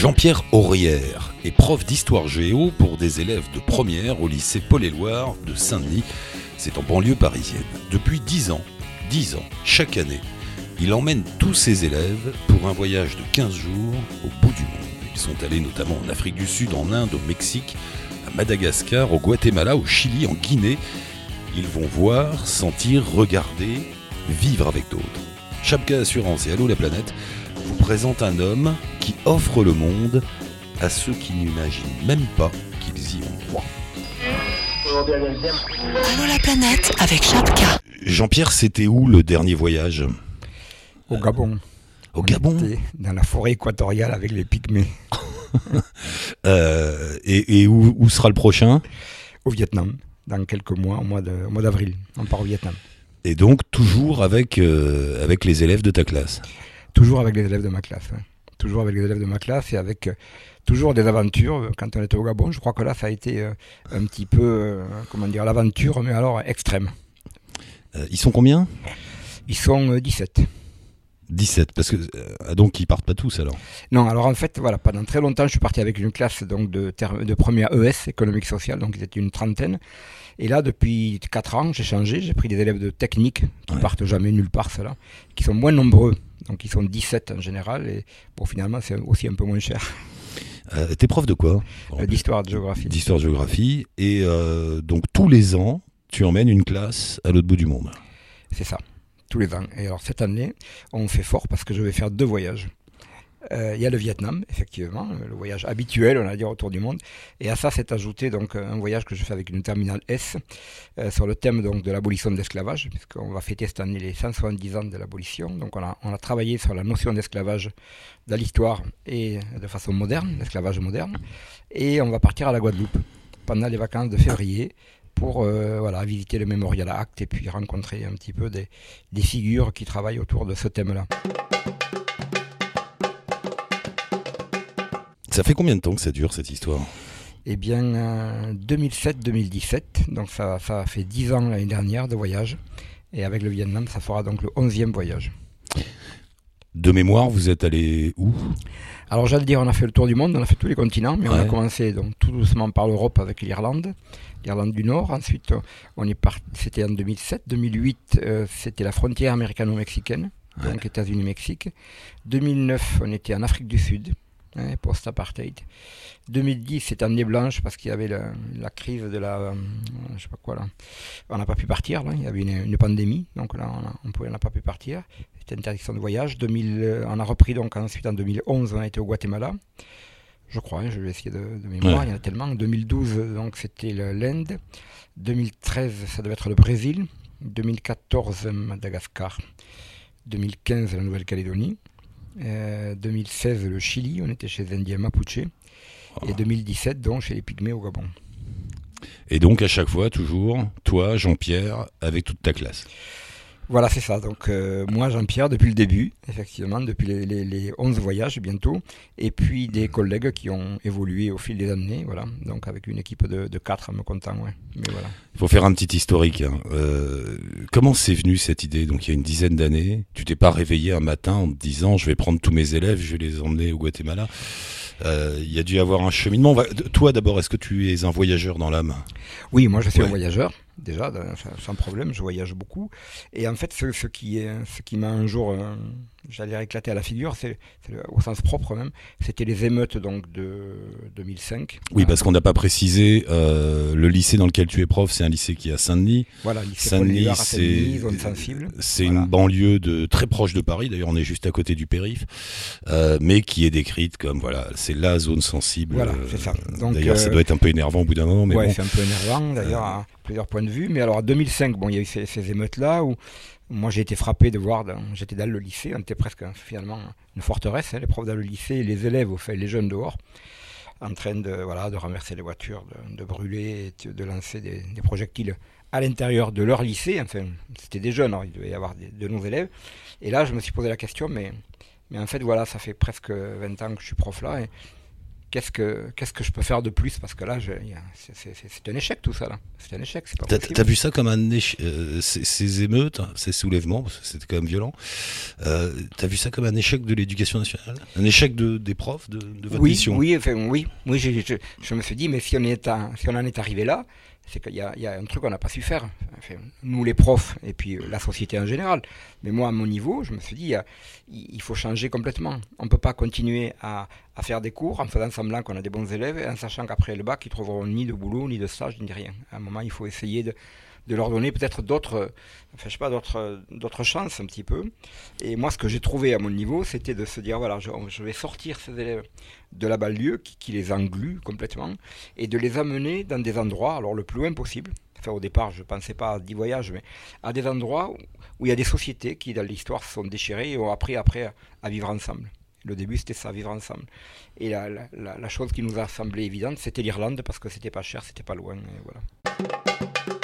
Jean-Pierre Aurière est prof d'histoire géo pour des élèves de première au lycée Paul-et-Loire de Saint-Denis. C'est en banlieue parisienne. Depuis 10 ans, 10 ans, chaque année, il emmène tous ses élèves pour un voyage de 15 jours au bout du monde. Ils sont allés notamment en Afrique du Sud, en Inde, au Mexique, à Madagascar, au Guatemala, au Chili, en Guinée. Ils vont voir, sentir, regarder, vivre avec d'autres. Chapka Assurance et Allô la planète vous présente un homme qui offre le monde à ceux qui n'imaginent même pas qu'ils y ont droit. Allô la planète avec Chapka. Jean-Pierre, c'était où le dernier voyage? Au Gabon. Au On Gabon? était Dans la forêt équatoriale avec les pygmées. Euh, Et, et où, où sera le prochain? Au Vietnam. Dans quelques mois, au mois de- au mois d'avril. On part au Vietnam. Et donc toujours avec, euh, avec les élèves de ta classe? Toujours avec les élèves de ma classe. hein. Toujours avec les élèves de ma classe et avec euh, toujours des aventures. Quand on était au Gabon, je crois que là, ça a été euh, un petit peu, euh, comment dire, l'aventure, mais alors extrême. Ils sont combien? Ils sont euh, 17. 17, parce que euh, donc ils partent pas tous alors? Non, alors en fait, voilà, pendant très longtemps, je suis parti avec une classe donc de, de première ES, économique sociale, donc ils étaient une trentaine. Et là, depuis 4 ans, j'ai changé, j'ai pris des élèves de technique qui Ouais. partent jamais nulle part, ceux-là, qui sont moins nombreux, donc ils sont 17 en général, et bon, finalement, c'est aussi un peu moins cher, Euh, T'es prof de quoi euh, d'histoire, de géographie. D'histoire-géographie. Et euh, donc tous les ans, tu emmènes une classe à l'autre bout du monde. C'est ça, tous les ans. Et alors cette année, on fait fort parce que je vais faire deux voyages. Euh, Il y a le Vietnam, effectivement, euh, le voyage habituel, on va dire, autour du monde. Et à ça s'est ajouté donc un voyage que je fais avec une terminale S euh, sur le thème donc de l'abolition de l'esclavage, puisqu'on va fêter cette année les 170 ans de l'abolition. Donc on a, on a travaillé sur la notion d'esclavage dans l'histoire et de façon moderne, l'esclavage moderne. Et on va partir à la Guadeloupe pendant les vacances de février pour euh, voilà, visiter le Memorial Act et puis rencontrer un petit peu des figures qui travaillent autour de ce thème-là. Ça fait combien de temps que ça dure cette histoire? Eh bien, euh, 2007-2017, donc ça, ça fait 10 ans l'année dernière de voyage. Et avec le Vietnam, ça fera donc le 11e voyage. De mémoire, vous êtes allé où? Alors j'allais dire, on a fait le tour du monde, on a fait tous les continents, mais on a commencé donc tout doucement par l'Europe avec l'Irlande, l'Irlande du Nord. Ensuite, on est parti, c'était en 2007, 2008, euh, c'était la frontière américano-mexicaine, donc États-Unis-Mexique. 2009, on était en Afrique du Sud, hein, post-apartheid. 2010, c'était année blanche parce qu'il y avait la, la crise de la, euh, je sais pas quoi là. On n'a pas pu partir, là. il y avait une, une pandémie, donc là on n'a pas pu partir. C'était interdiction de voyage. 2000, euh, on a repris donc ensuite en 2011, on a été au Guatemala. Je crois, hein, je vais essayer de, de mémoire, Ouais. il y en a tellement. En 2012, donc c'était l'Inde. 2013, ça devait être le Brésil. 2014, Madagascar. 2015, la Nouvelle-Calédonie. Euh, 2016, le Chili, on était chez les Indiens Mapuche. Et 2017, donc chez les Pygmées au Gabon. Et donc à chaque fois, toujours, toi, Jean-Pierre, avec toute ta classe. Voilà, c'est ça. Donc, euh, moi, Jean-Pierre, depuis le début, effectivement, depuis les, les, les 11 voyages bientôt, et puis des collègues qui ont évolué au fil des années, voilà. Donc, avec une équipe de, de 4 me comptant, ouais. Mais voilà. Il faut faire un petit historique. hein. Euh, comment c'est venu cette idée Donc il y a une dizaine d'années, tu t'es pas réveillé un matin en te disant je vais prendre tous mes élèves, je vais les emmener au Guatemala? Euh, Il y a dû y avoir un cheminement. Toi d'abord, est-ce que tu es un voyageur dans l'âme? Oui, moi, je suis Ouais. un voyageur, déjà, sans- problème, je voyage beaucoup. Et en fait, ce, ce qui, est- ce qui m'a un jour, euh, j'allais éclaté à la figure, c'est au sens propre même, c'était les émeutes donc de 2005. Oui, parce qu'on n'a pas précisé, euh, le lycée dans lequel tu es prof, c'est un lycée qui est à Saint-Denis. Voilà, Saint-Denis, c'est sensible. c'est une banlieue de très proche de Paris. D'ailleurs, on est juste à côté du périph, euh, mais qui est décrite comme voilà, c'est la zone sensible. Voilà, Euh, c'est ça. D'ailleurs, ça euh, doit être un peu énervant au bout d'un moment, mais ouais, bon. c'est un peu énervant d'ailleurs à plusieurs points de vue. Mais alors en 2005, bon, il y a eu ces, émeutes-là où moi j'ai été frappé de voir, j'étais dans le lycée, on était presque hein, finalement une forteresse, hein, les profs dans le lycée, et les élèves, au fait, les jeunes dehors, en train de, voilà, de renverser les voitures, de, brûler, de, lancer des, projectiles à l'intérieur de leur lycée. Enfin, c'était des jeunes, alors il devait y avoir de nos élèves. Et là, je me suis posé la question, mais, mais en fait, voilà, ça fait presque 20 ans que je suis prof là. Et, qu'est-ce que qu'est-ce que je peux faire de plus? Parce que là c'est un échec tout ça là. C'est un échec t'as as vu ça comme un échec euh, ces, émeutes ces soulèvements c'était quand même violent euh, t'as vu ça comme un échec de l'éducation nationale? Un échec de, des profs de, de votre oui, mission? oui enfin, oui. Oui je, je, me suis dit mais si on est si on en est arrivé là c'est qu'il y, y, a un truc qu'on n'a pas su faire. nous, les profs, et puis euh, la société en général. Mais moi, à mon niveau, je me suis dit, il faut changer complètement. On ne peut pas continuer à, à, faire des cours en faisant semblant qu'on a des bons élèves, en sachant qu'après le bac, ils trouveront ni de boulot, ni de stage, ni rien. À un moment, il faut essayer de, de leur donner peut-être d'autres, enfin, je pas, d'autres, d'autres chances un petit peu. Et moi, ce que j'ai trouvé à mon niveau, c'était de se dire, voilà, je, vais sortir ces élèves de la banlieue qui, les engluent complètement et de les amener dans des endroits, alors le plus loin possible. Enfin, au départ, je ne pensais pas à 10 voyages, mais à des endroits où, il y a des sociétés qui, dans l'histoire, sont déchirées et ont appris après à, vivre ensemble. Le début, c'était ça, vivre ensemble. Et la, la, la, chose qui nous a semblé évidente, c'était l'Irlande, parce que c'était pas cher, c'était pas loin. Et voilà.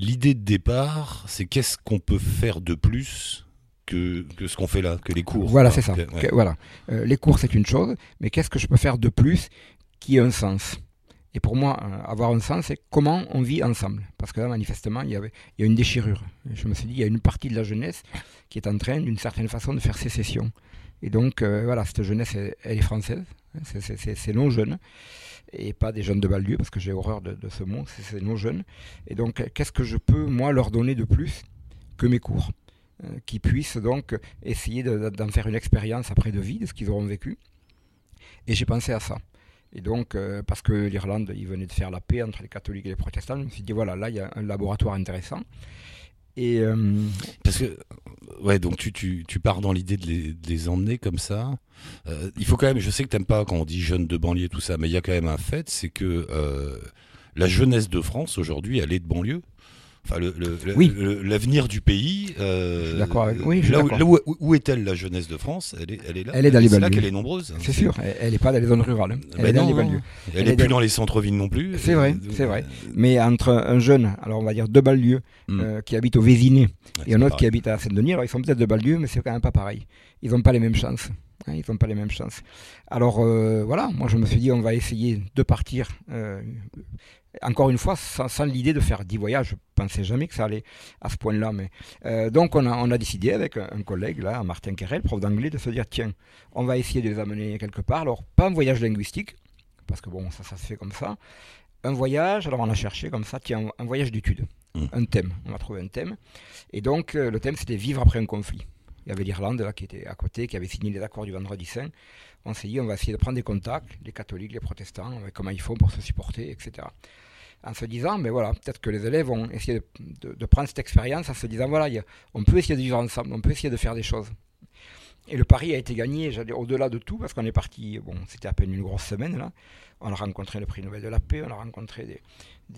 L'idée de départ, c'est qu'est-ce qu'on peut faire de plus que, ce qu'on fait là, que les cours. Voilà, c'est ça. voilà. Euh, les cours, c'est une chose, mais qu'est-ce que je peux faire de plus qui ait un sens? Et pour moi, euh, avoir un sens, c'est comment on vit ensemble. Parce que là, manifestement, il y, avait, il y a une déchirure. je me suis dit, il y a une partie de la jeunesse qui est en train, d'une certaine façon, de faire sécession. Et donc, euh, voilà, cette jeunesse, elle, est française. C'est non jeune et pas des jeunes de banlieue, parce que j'ai horreur de, ce mot, c'est nos jeunes. Et donc, qu'est-ce que je peux, moi, leur donner de plus que mes cours euh, Qui puissent donc essayer d'en faire une expérience après de vie, de ce qu'ils auront vécu? Et j'ai pensé à ça. Et donc, euh, parce que l'Irlande, ils venaient de faire la paix entre les catholiques et les protestants, je me suis dit, voilà, là, il y a un laboratoire intéressant. Et euh, Parce que, ouais, donc tu, tu, tu pars dans l'idée de les, emmener comme ça. Euh, il faut quand même, je sais que t'aimes pas quand on dit jeunes de banlieue, tout ça, mais il y a quand même un fait, c'est que euh, la jeunesse de France aujourd'hui, elle est de banlieue. Enfin, l'avenir du pays. Euh, d'accord Oui, là, où, où, est-elle la jeunesse de France? Elle est, elle est là. Elle est dans les banlieues. C'est là qu'elle est nombreuse. C'est sûr. Elle n'est pas dans les zones rurales. Hein. Elle est dans les banlieues. Elle n'est plus dans les centres-villes non plus. C'est vrai, c'est vrai. Mais entre un jeune, alors on va dire deux banlieues, hmm. euh, qui habite au Vésiné, et un autre qui habite à Saint-Denis, alors ils sont peut-être de banlieues, mais c'est quand même pas pareil. Ils n'ont pas les mêmes chances. Hein, ils n'ont pas les mêmes chances. Alors euh, voilà, moi je me suis dit on va essayer de partir encore une fois, sans, l'idée de faire 10 voyages, je pensais jamais que ça allait à ce point-là. Mais euh, donc on a, on a décidé avec un, collègue là, Martin Kerel, prof d'anglais, de se dire tiens, on va essayer de les amener quelque part. Alors pas un voyage linguistique, parce que bon, ça, ça se fait comme ça. Un voyage, alors on a cherché comme ça, tiens, un voyage d'études, mmh. un thème. On a trouvé un thème. Et donc euh, le thème c'était vivre après un conflit. Il y avait l'Irlande là qui était à côté, qui avait signé les accords du Vendredi Saint. On s'est dit on va essayer de prendre des contacts, les catholiques, les protestants, comment ils font pour se supporter, etc en se disant, mais voilà, peut-être que les élèves vont essayer de, prendre cette expérience en se disant, voilà, on peut essayer de vivre ensemble, on peut essayer de faire des choses. Et le pari a été gagné, au-delà de tout, parce qu'on est parti, bon, c'était à peine une grosse semaine là. On a rencontré le prix Nobel de la paix, on a rencontré des,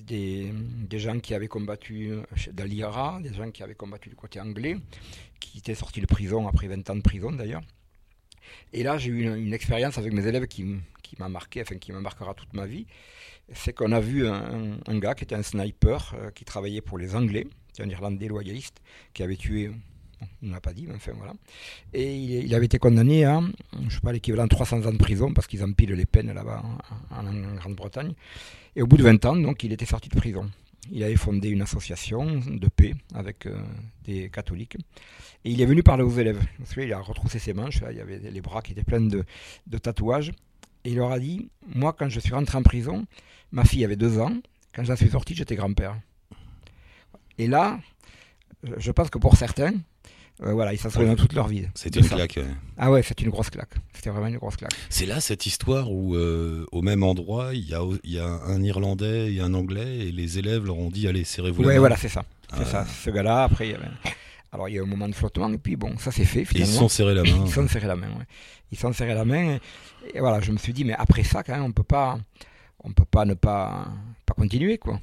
des, gens qui avaient combattu dans l'IRA, des gens qui avaient combattu du côté anglais, qui étaient sortis de prison après 20 ans de prison d'ailleurs. Et là, j'ai eu une, expérience avec mes élèves qui, qui m'a marqué, enfin qui me marquera toute ma vie c'est qu'on a vu un, gars qui était un sniper, euh, qui travaillait pour les Anglais, un Irlandais loyaliste, qui avait tué, il ne m'a pas dit, mais enfin voilà. Et il, avait été condamné à, je sais pas, l'équivalent de 300 ans de prison, parce qu'ils empilent les peines là-bas en, Grande-Bretagne. Et au bout de 20 ans, donc, il était sorti de prison. Il avait fondé une association de paix avec euh, des catholiques. Et il est venu parler aux élèves. il a retroussé ses manches, il y avait les bras qui étaient pleins de, de tatouages. Et il leur a dit, moi quand je suis rentré en prison, Ma fille avait deux ans. Quand j'en suis sorti, j'étais grand-père. Et là, je pense que pour certains, euh, voilà, ils s'en souviennent toute leur vie. C'était une claque. Ah ouais, c'est une grosse claque. C'était vraiment une grosse claque. C'est là cette histoire où, euh, au même endroit, il y, a, y a un Irlandais et un Anglais, et les élèves leur ont dit allez, serrez-vous Oui, voilà, c'est ça. C'est ça. Ce gars-là, après, il y avait... Alors il y a eu un moment de flottement, et puis bon, ça s'est fait finalement. ils se sont serrés la main. ils se sont serrés la main, ouais. Ils se sont serrés la main, et, et, voilà, je me suis dit, mais après ça, quand même, on peut pas on ne peut pas ne pas, pas continuer. quoi.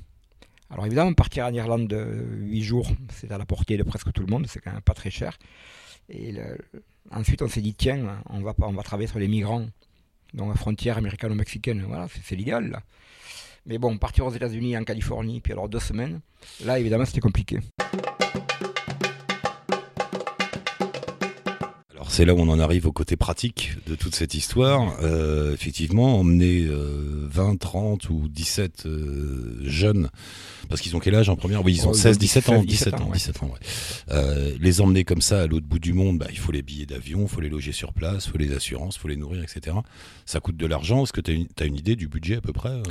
Alors évidemment, partir en Irlande 8 jours, c'est à la portée de presque tout le monde, c'est quand même pas très cher. Et ensuite, on s'est dit, tiens, on va, on va travailler sur les migrants, donc la frontière américano-mexicaine, voilà, c'est l'idéal. Mais bon, partir aux États-Unis, en Californie, puis alors deux semaines, là évidemment c'était compliqué. Alors c'est là où on en arrive au côté pratique de toute cette histoire. Euh, effectivement, emmener euh, 20, 30 ou 17 euh, jeunes, parce qu'ils ont quel âge en première? Oui, ils ont Oh, ils 16, ont 17 ans, 17 17 ans, ouais. 17 ans. ouais. Euh, les emmener comme ça à l'autre bout du monde, bah, il faut les billets d'avion, il faut les loger sur place, il faut les assurances, il faut les nourrir, etc. Ça coûte de l'argent. Est-ce que tu as, une- idée du budget à peu près euh,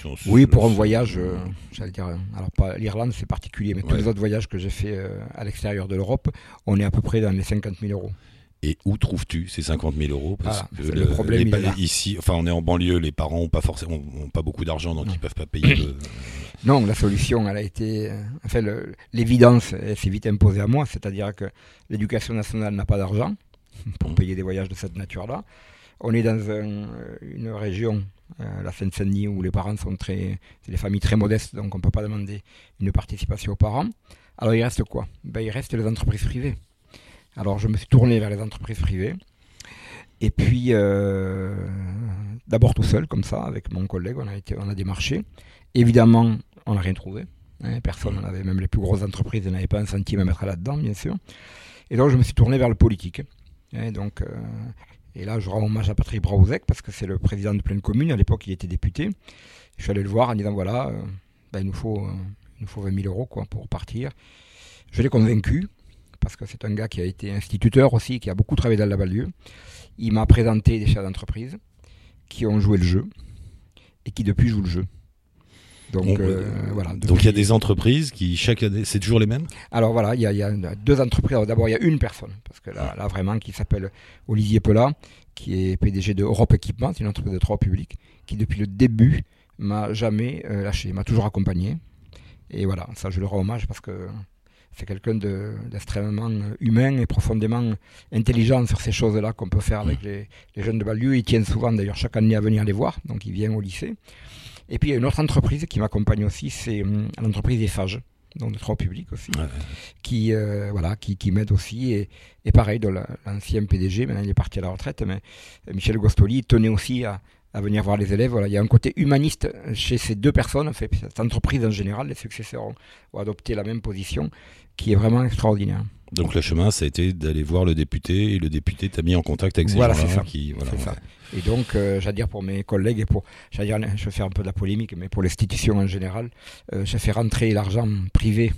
sur- Oui, pour un voyage, euh, j'allais dire, euh, alors pas l'Irlande c'est particulier, mais tous les autres voyages que j'ai fait euh, à l'extérieur de l'Europe, on est à peu près dans les 50 000 euros. Et où trouves-tu ces 50 000 euros Parce Voilà, que le problème, les il ici, enfin, on est en banlieue, les parents ont pas forcément, ont, ont pas beaucoup d'argent, donc Non. ils peuvent pas payer. le- Non, la solution, elle a été, euh, enfin, l'évidence, elle s'est vite imposée à moi, c'est-à-dire que l'éducation nationale n'a pas d'argent pour Mhm. payer des voyages de cette nature-là. On est dans un- euh, une région, euh, la Seine-Saint-Denis, où les parents sont très, c'est des familles très modestes, donc on ne peut pas demander une participation aux parents. Alors il reste quoi? Ben, Il reste les entreprises privées. Alors je me suis tourné vers les entreprises privées. Et puis, euh, d'abord tout seul, comme ça, avec mon collègue, on a, été, on a démarché. Évidemment, on n'a rien trouvé. hein, personne n'en avait, même les plus grosses entreprises n'avaient pas un centime à mettre là-dedans, bien sûr. Et donc, je me suis tourné vers le politique. hein, donc, euh, et là, je rends hommage à Patrick Brauzek, parce que c'est le président de pleine commune. À l'époque, il était député. Je suis allé le voir en disant voilà, euh, ben, il, nous faut, il nous faut 20 000 euros pour partir. Je l'ai convaincu, parce que c'est un gars qui a été instituteur aussi, qui a beaucoup travaillé dans la banlieue. Il m'a présenté des chefs d'entreprise qui ont joué le jeu et qui depuis jouent le jeu. Donc Bon, euh, euh, voilà. Donc il y a des entreprises qui chaque année, c'est toujours les mêmes? Alors voilà, il y a, il y a deux entreprises. D'abord, il y a une personne, parce que là, là vraiment, qui s'appelle Olivier Pelat, qui est PDG de Europe Équipement, c'est une entreprise de droit public, qui depuis le début m'a jamais euh, lâché, m'a toujours accompagné. Et voilà, ça je le rends hommage parce que c'est quelqu'un de- d'extrêmement humain et profondément intelligent sur ces choses-là qu'on peut faire avec les, les jeunes de banlieue. Ils tiennent souvent d'ailleurs chaque année à venir les voir, donc ils viennent au lycée. Et puis il y a une autre entreprise qui m'accompagne aussi, c'est hum, l'entreprise Eiffage, donc de droit public aussi Ouais. qui euh, voilà qui, qui m'aide aussi et, et pareil l'ancien PDG maintenant il est parti à la retraite mais euh, Michel Gostoli tenait aussi à, à venir voir les élèves voilà il y a un côté humaniste chez ces deux personnes en fait puis cette entreprise en général les successeurs ont, ont adopté la même position qui est vraiment extraordinaire Donc le chemin, ça a été d'aller voir le député et le député t'a mis en contact avec ces Voilà, gens-là qui, voilà, C'est ça. ouais. et donc euh, j'allais dire pour mes collègues et pour j'allais dire je vais faire un peu de la polémique mais pour l'institution en général euh, j'ai fait rentrer l'argent privé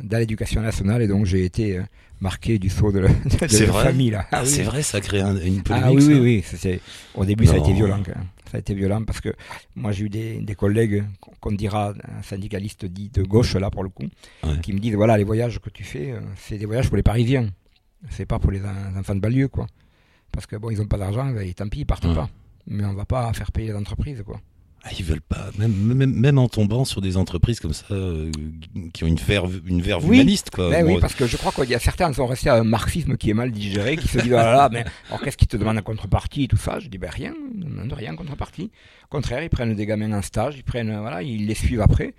dans l'éducation nationale et donc j'ai été euh, marqué du sceau de, la- de C'est la vrai famille là Ah, oui. c'est vrai, ça crée un- une polémique. Ah oui, ça oui, oui. Au début, ça a été violent. quand même. Ça a été violent parce que moi, j'ai eu des, des collègues qu'on- dira un syndicaliste dit de gauche, là, pour le coup, Ouais. qui me disent voilà, les voyages que tu fais, euh, c'est des voyages pour les Parisiens. C'est pas pour les en- enfants de banlieue, quoi. Parce que bon, ils ont pas d'argent, et tant pis, ils partent Ouais. pas. Mais on va pas faire payer les entreprises, quoi. Ah, ils veulent pas, même, même, même en tombant sur des entreprises comme ça, euh, qui ont une verve, une verve Oui. humaniste, quoi. Ben oui, parce que je crois qu'il y a certains qui sont restés à un marxisme qui est mal digéré, qui se disent, oh là là, mais alors qu'est-ce qu'ils te demandent en contrepartie et tout ça? Je dis, ben rien, ils ne demandent rien en contrepartie. Au contraire, ils prennent des gamins en stage, ils prennent, voilà, ils les suivent après.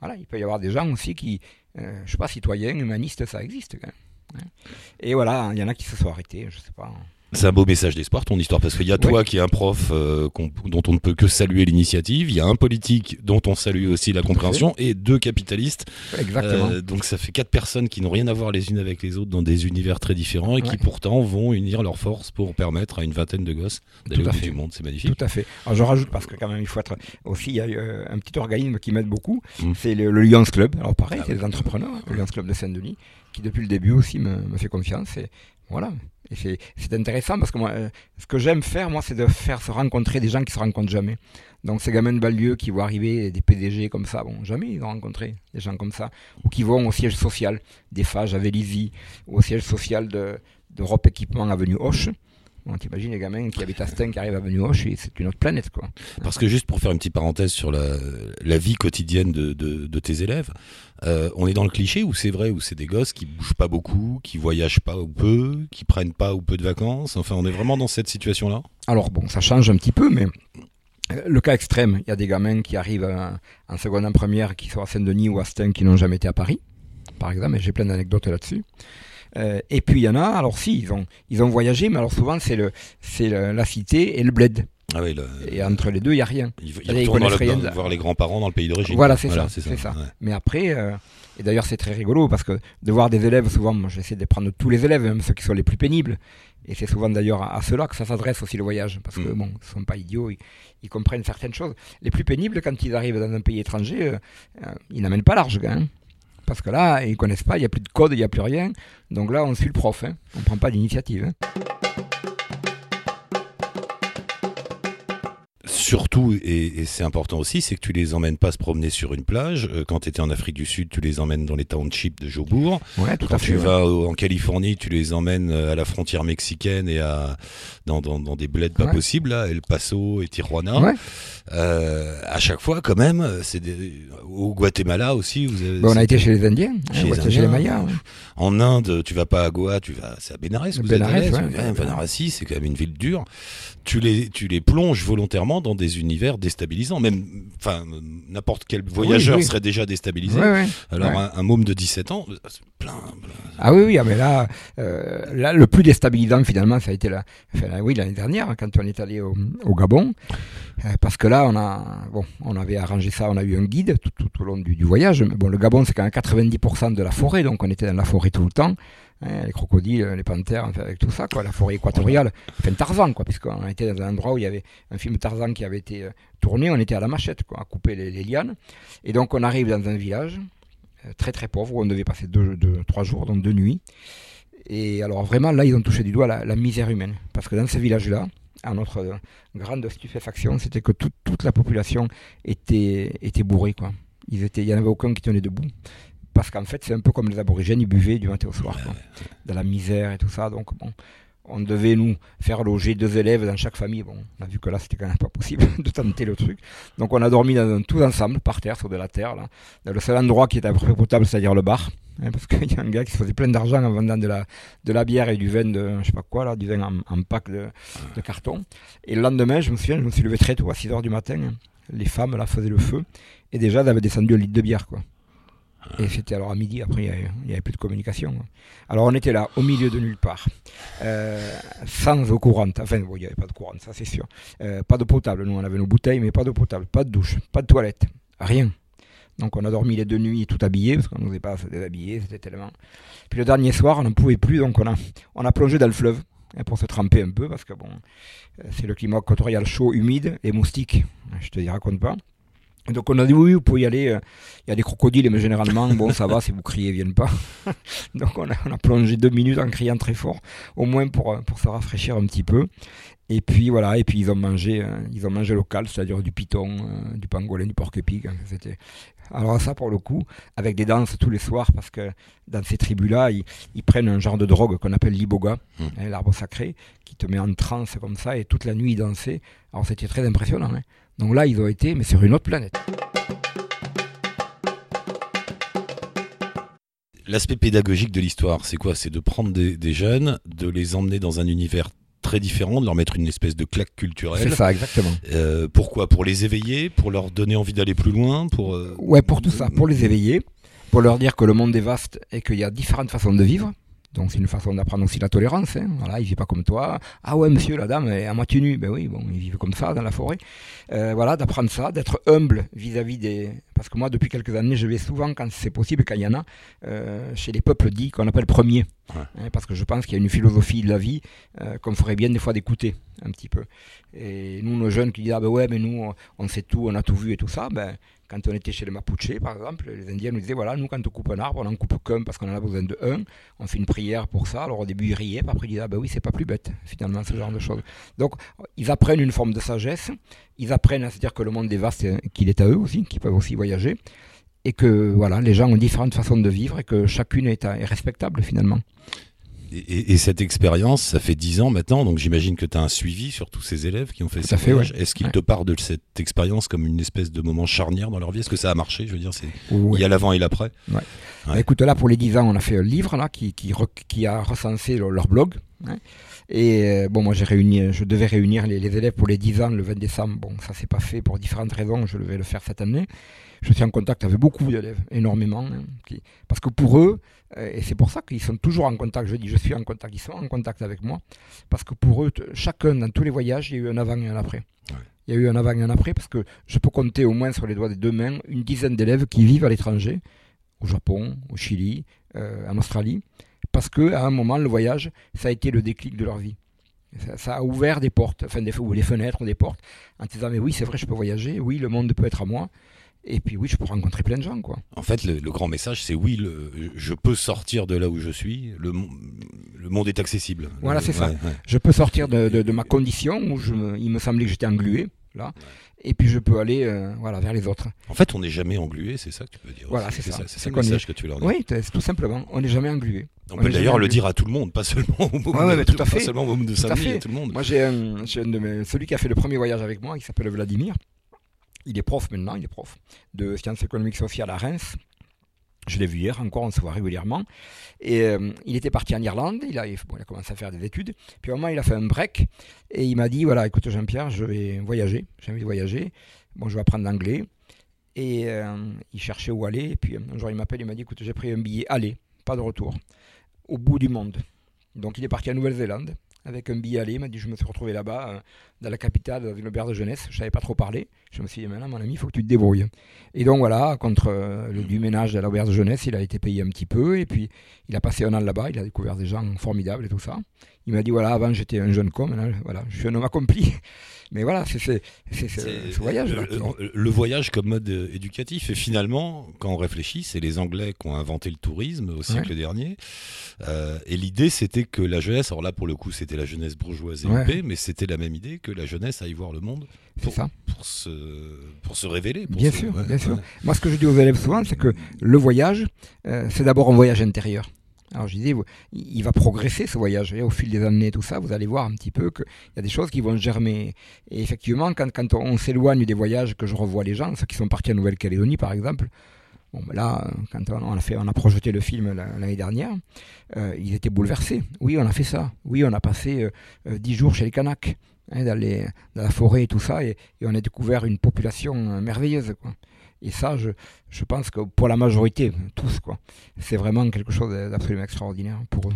Voilà, il peut y avoir des gens aussi qui, euh, je sais pas, citoyens, humanistes, ça existe quand même. Et voilà, il y en a qui se sont arrêtés, je sais pas. C'est un beau message d'espoir ton histoire parce qu'il y a toi qui est un prof euh, dont on ne peut que saluer l'initiative, il y a un politique dont on salue aussi la compréhension et deux capitalistes. Exactement. Euh, donc ça fait quatre personnes qui n'ont rien à voir les unes avec les autres dans des univers très différents et qui pourtant vont unir leurs forces pour permettre à une vingtaine de gosses d'aller au bout du monde. C'est magnifique. Tout à fait. Alors je rajoute parce que quand même il faut être aussi il y a euh, un petit organisme qui m'aide beaucoup, Mm. c'est le, le Lions Club. Alors pareil, Ah c'est oui. des entrepreneurs, hein, le Lions Club de Saint-Denis, qui depuis le début aussi me, me fait confiance et voilà. C'est intéressant parce que moi, euh, ce que j'aime faire, moi, c'est de faire se rencontrer des gens qui se rencontrent jamais. Donc ces gamins de banlieue qui vont arriver, des PDG comme ça, bon, jamais ils ont rencontré des gens comme ça, ou qui vont au siège social des Fages à Vélizy, ou au siège social de d'Europe Équipement Avenue Hoche. On t'imagine les gamins qui habitent à Stein qui arrivent à Avenue Hoche, et c'est une autre planète, quoi. Parce que juste pour faire une petite parenthèse sur la, la vie quotidienne de, de, de tes élèves, euh, on est dans le cliché où c'est vrai, où c'est des gosses qui bougent pas beaucoup, qui voyagent pas ou peu, qui prennent pas ou peu de vacances? Enfin, on est vraiment dans cette situation-là? Alors bon, ça change un petit peu, mais euh, le cas extrême, il y a des gamins qui arrivent euh, en seconde, en première, qui sont à Saint-Denis ou à Stein, qui n'ont jamais été à Paris, par exemple, et j'ai plein d'anecdotes là-dessus. Euh, et puis il y en a, alors si, ils ont, ils ont voyagé, mais alors souvent c'est le, c'est la cité et le bled. Ah oui, le- Et entre les deux, il n'y a rien. ils, ils ils retournent le- voir les grands-parents dans le pays d'origine. Voilà, c'est ça, c'est c'est ça. ouais. Mais après, euh, Et d'ailleurs, c'est très rigolo parce que de voir des élèves, souvent, j'essaie de prendre tous les élèves, même ceux qui sont les plus pénibles. Et c'est souvent d'ailleurs à, ceux-là que ça s'adresse aussi le voyage. Parce que, mm. bon, ils sont pas idiots, ils, comprennent certaines choses. Les plus pénibles, quand ils arrivent dans un pays étranger, euh, euh, ils n'amènent pas large, hein. Parce que là, ils connaissent pas, il n'y a plus de code, il n'y a plus rien. Donc là, on suit le prof, hein. on ne prend pas d'initiative. Hein. Surtout, et, c'est important aussi, c'est que tu les emmènes pas se promener sur une plage. Euh, quand tu étais en Afrique du Sud, tu les emmènes dans les townships de Jobourg. Ouais, tout quand à fait, tu vas en Californie, tu les emmènes euh, à la frontière mexicaine et à dans, dans, dans des bleds pas possibles, là, El Paso et Tijuana. Euh, à chaque fois, quand même, c'est au Guatemala aussi. Vous avez, on a été chez les Indiens, hein, chez, les, les Mayas. En Inde, tu vas pas à Goa, tu vas, c'est à Benares. Vous Benares, Benares, c'est quand même une ville dure. Tu les, tu les plonges volontairement dans des univers déstabilisants. Même, enfin, n'importe quel voyageur serait déjà déstabilisé. Alors, un, môme de 17 ans, plein, Ah oui, oui, ah, mais là, euh, là, le plus déstabilisant finalement, ça a été la, oui, l'année dernière, quand on est allé au, Gabon, euh, parce que là, on a, bon, on avait arrangé ça, on a eu un guide tout, tout, au long du, du voyage. Bon, le Gabon, c'est quand même 90% de la forêt, donc on était dans la forêt tout le temps. Hein, les crocodiles, les panthères, avec tout ça, quoi, la forêt équatoriale, enfin Tarzan, quoi, puisqu'on était dans un endroit où il y avait un film Tarzan qui avait été euh, tourné, on était à la machette, quoi, à couper les, lianes, et donc on arrive dans un village euh, très très pauvre où on devait passer deux, trois jours, donc deux nuits, et alors vraiment là ils ont touché du doigt la, misère humaine, parce que dans ce village-là, à notre euh, grande stupéfaction, c'était que toute la population était, était bourrée, quoi. Il n'y en avait aucun qui tenait debout parce qu'en fait, c'est un peu comme les aborigènes, ils buvaient du matin au soir, de la misère et tout ça. Donc, bon, on devait nous faire loger deux élèves dans chaque famille. Bon, on a vu que là, c'était quand même pas possible de tenter le truc. Donc, on a dormi dans, tous ensemble, par terre, sur de la terre, dans le seul endroit qui était à peu près potable, c'est-à-dire le bar. Hein, parce qu'il y a un gars qui se faisait plein d'argent en vendant de la, bière et du vin de, je sais pas quoi, là, du vin en, pack de, de, carton. Et le lendemain, je me souviens, je me suis levé très tôt, à 6 heures du matin. Les femmes, là, faisaient le feu. Et déjà, elles avaient descendu un litre de bière, quoi. Et c'était alors à midi, après il n'y avait, plus de communication. Alors on était là, au milieu de nulle part, euh, sans eau courante. Enfin, il n'y avait pas de courante, ça c'est sûr. Euh, pas de potable, nous on avait nos bouteilles, mais pas de potable, pas de douche, pas de toilette, rien. Donc on a dormi les deux nuits tout habillés, parce qu'on n'osait pas se déshabiller, c'était tellement... Puis le dernier soir, on n'en pouvait plus, donc on a, on a plongé dans le fleuve hein, pour se tremper un peu, parce que bon, euh, c'est le climat équatorial chaud, humide, et moustique, je te dis, raconte pas. Donc on a dit oui, vous pouvez y aller. Euh, il y a des crocodiles, mais généralement, bon, ça va, si vous criez, ils viennent pas. Donc on a, on a, plongé deux minutes en criant très fort, au moins pour, euh, pour se rafraîchir un petit peu. Et puis voilà, et puis ils ont mangé, euh, ils ont mangé local, c'est-à-dire du python, du pangolin, du porc-épic. Hein, c'était. Alors ça, pour le coup, avec des danses tous les soirs, parce que dans ces tribus-là, ils, ils, prennent un genre de drogue qu'on appelle l'iboga, mmh. hein, l'arbre sacré, qui te met en transe comme ça, et toute la nuit ils dansaient. Alors c'était très impressionnant. Hein. Donc là, ils ont été, mais sur une autre planète. L'aspect pédagogique de l'histoire, c'est quoi? C'est de prendre des, jeunes, de les emmener dans un univers très différent, de leur mettre une espèce de claque culturelle. C'est ça, exactement. Euh, pourquoi? Pour les éveiller, pour leur donner envie d'aller plus loin, pour. Euh, ouais, pour tout ça, pour les éveiller, pour leur dire que le monde est vaste et qu'il y a différentes façons de vivre. Donc c'est une façon d'apprendre aussi la tolérance. Hein. Voilà, il vit pas comme toi. Ah ouais, monsieur, la dame est à moitié nue. Ben oui, bon, ils vivent comme ça dans la forêt. Euh, voilà, d'apprendre ça, d'être humble vis-à-vis des. Parce que moi, depuis quelques années, je vais souvent, quand c'est possible, quand il y en a, euh, chez les peuples dits qu'on appelle premiers. Hein, parce que je pense qu'il y a une philosophie de la vie euh, qu'on ferait bien des fois d'écouter un petit peu. Et nous, nos jeunes qui disent ah ben ouais, mais nous, on sait tout, on a tout vu et tout ça, ben quand on était chez les Mapuche, par exemple, les Indiens nous disaient voilà, nous, quand on coupe un arbre, on n'en coupe qu'un parce qu'on en a besoin de un. On fait une prière pour ça. Alors au début, ils riaient, puis après, ils disaient ah ben oui, c'est pas plus bête, finalement, ce genre de choses. Donc, ils apprennent une forme de sagesse. Ils apprennent à se dire que le monde est vaste, qu'il est à eux aussi, qu'ils peuvent aussi voyager. Et que voilà, les gens ont différentes façons de vivre et que chacune est, est respectable finalement. Et, cette expérience, ça fait dix ans maintenant, donc j'imagine que tu as un suivi sur tous ces élèves qui ont fait ça. Fait, Est-ce qu'ils te parlent de cette expérience comme une espèce de moment charnière dans leur vie? Est-ce que ça a marché? Je veux dire, c'est il y a l'avant et l'après. Bah, écoute, là pour les dix ans, on a fait un livre là qui, qui, qui a recensé leur, blog. Hein. Et euh, bon, moi j'ai réuni, je devais réunir les, les, élèves pour les 10 ans le 20 décembre. Bon, ça s'est pas fait pour différentes raisons. Je vais le faire cette année. Je suis en contact avec beaucoup d'élèves, énormément, hein, parce que pour eux, euh, et c'est pour ça qu'ils sont toujours en contact, je dis je suis en contact, ils sont en contact avec moi, parce que pour eux, chacun dans tous les voyages, il y a eu un avant et un après. Il y a eu un avant et un après, parce que je peux compter au moins sur les doigts des deux mains une dizaine d'élèves qui vivent à l'étranger, au Japon, au Chili, en Australie, parce que à un moment, le voyage, ça a été le déclic de leur vie. Ça, a ouvert des portes, enfin des, ou des fenêtres ou des portes, en disant mais oui, c'est vrai, je peux voyager, oui, le monde peut être à moi. Et puis oui, je peux rencontrer plein de gens. Quoi. En fait, le, grand message, c'est oui, je peux sortir de là où je suis, le, le monde est accessible. Voilà, c'est ça. Je peux sortir de, ma condition où je, il me semblait que j'étais englué, là, et puis je peux aller euh, voilà, vers les autres. En fait, on n'est jamais englué, c'est ça que tu peux dire. Voilà, c'est ça. C'est le message que tu leur dis. Oui, tout simplement, on n'est jamais englué. On, peut d'ailleurs le dire à tout le monde, pas seulement au moment, ouais, tout à fait. Pas seulement au moment de tout le monde. Moi, j'ai celui qui a fait le premier voyage avec moi, il s'appelle Vladimir. Il est prof maintenant, il est prof de sciences économiques sociales à Reims. Je l'ai vu hier encore, on se voit régulièrement. Et euh, il était parti en Irlande, il a, commencé à faire des études. Puis un moment, il a fait un break et il m'a dit voilà, écoute Jean-Pierre, je vais voyager, j'ai envie de voyager. Bon, je vais apprendre l'anglais. Et euh, il cherchait où aller. Et puis un jour, il m'appelle, il m'a dit écoute, j'ai pris un billet, aller, pas de retour, au bout du monde. Donc il est parti à Nouvelle-Zélande avec un billet aller. Il m'a dit Je me suis retrouvé là-bas, euh, dans la capitale, dans une auberge de jeunesse. Je savais pas trop parler. Je me suis dit Maintenant, mon ami, il faut que tu te débrouilles. Et donc voilà, contre euh, le du ménage de l'auberge de jeunesse, il a été payé un petit peu. Et puis, il a passé un an là-bas. Il a découvert des gens formidables et tout ça. Il m'a dit Voilà, avant, j'étais un jeune con. Maintenant, voilà, je suis un homme accompli. Mais voilà, c'est ce voyage. Le, voyage comme mode euh, éducatif. Et finalement, quand on réfléchit, c'est les Anglais qui ont inventé le tourisme au siècle dernier. Euh, et l'idée, c'était que la jeunesse, alors là, pour le coup, c'était la jeunesse bourgeoise et ouais. mais c'était la même idée que la jeunesse aille voir le monde pour, ça. pour, se, pour se révéler. bien sûr, bien sûr. Moi, ce que je dis aux élèves souvent, c'est que le voyage, euh, c'est d'abord un voyage intérieur. Alors je disais, il va progresser ce voyage. Et au fil des années, tout ça, vous allez voir un petit peu qu'il y a des choses qui vont germer. Et effectivement, quand, on s'éloigne des voyages, que je revois les gens, ceux qui sont partis en Nouvelle-Calédonie par exemple, ben là, quand on a, fait, on a projeté le film l'année dernière, euh, ils étaient bouleversés. Oui, on a fait ça. Oui, on a passé euh, euh, dix jours chez les Kanaks, hein, dans, la forêt et tout ça, et, on a découvert une population merveilleuse. Et ça, je, je, pense que pour la majorité, tous, quoi, c'est vraiment quelque chose d'absolument extraordinaire pour eux.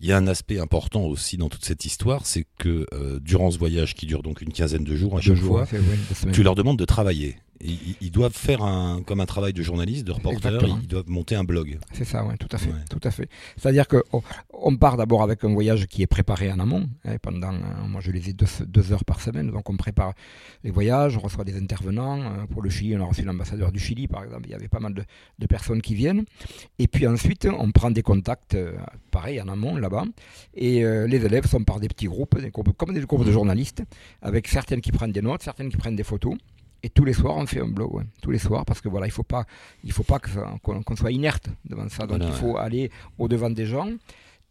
Il y a un aspect important aussi dans toute cette histoire, c'est que euh, durant ce voyage qui dure donc une quinzaine de jours à chaque fois, tu leur demandes de travailler. Ils, doivent faire un, comme un travail de journaliste, de reporter, ils doivent monter un blog. C'est ça, oui, tout à fait. Tout à fait. C'est-à-dire qu'on oh, on part d'abord avec un voyage qui est préparé en amont. Hein, pendant, euh, moi je les ai deux, heures par semaine, donc on prépare les voyages, on reçoit des intervenants. Euh, pour le Chili, on a reçu l'ambassadeur du Chili, par exemple. Il y avait pas mal de, personnes qui viennent. Et puis ensuite, on prend des contacts, euh, pareil, en amont, là-bas. Et les élèves sont par des petits groupes, des groupes comme des groupes de journalistes, avec certaines qui prennent des notes, certaines qui prennent des photos. Et tous les soirs, on fait un blog, tous les soirs, parce que voilà, il faut pas, il faut pas qu'on soit inerte devant ça. Donc il faut aller au devant des gens.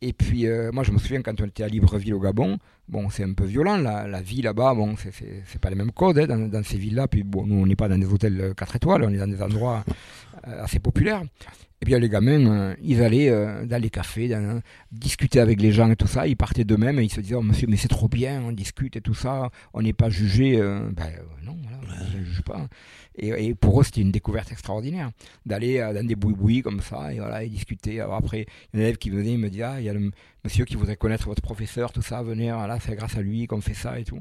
Et puis, euh, moi, je me souviens quand on était à Libreville au Gabon, bon, c'est un peu violent, la, la vie là-bas, bon, c'est pas les mêmes codes hein, dans, ces villes-là. Puis, bon, nous, on n'est pas dans des hôtels 4 étoiles, on est dans des endroits euh, assez populaires. Et bien, les gamins, euh, ils allaient dans les cafés, discuter avec les gens et tout ça. Ils partaient d'eux-mêmes et ils se disaient, oh, monsieur, mais c'est trop bien, on discute et tout ça, on n'est pas jugé. ben, non, je ne juge pas. Et, pour eux, c'était une découverte extraordinaire d'aller euh, dans des boui comme ça et, voilà, discuter. Après, un élève qui venait, il me dit Ah, il y a le monsieur qui voudrait connaître votre professeur, tout ça, venez, voilà, c'est grâce à lui qu'on fait ça et tout.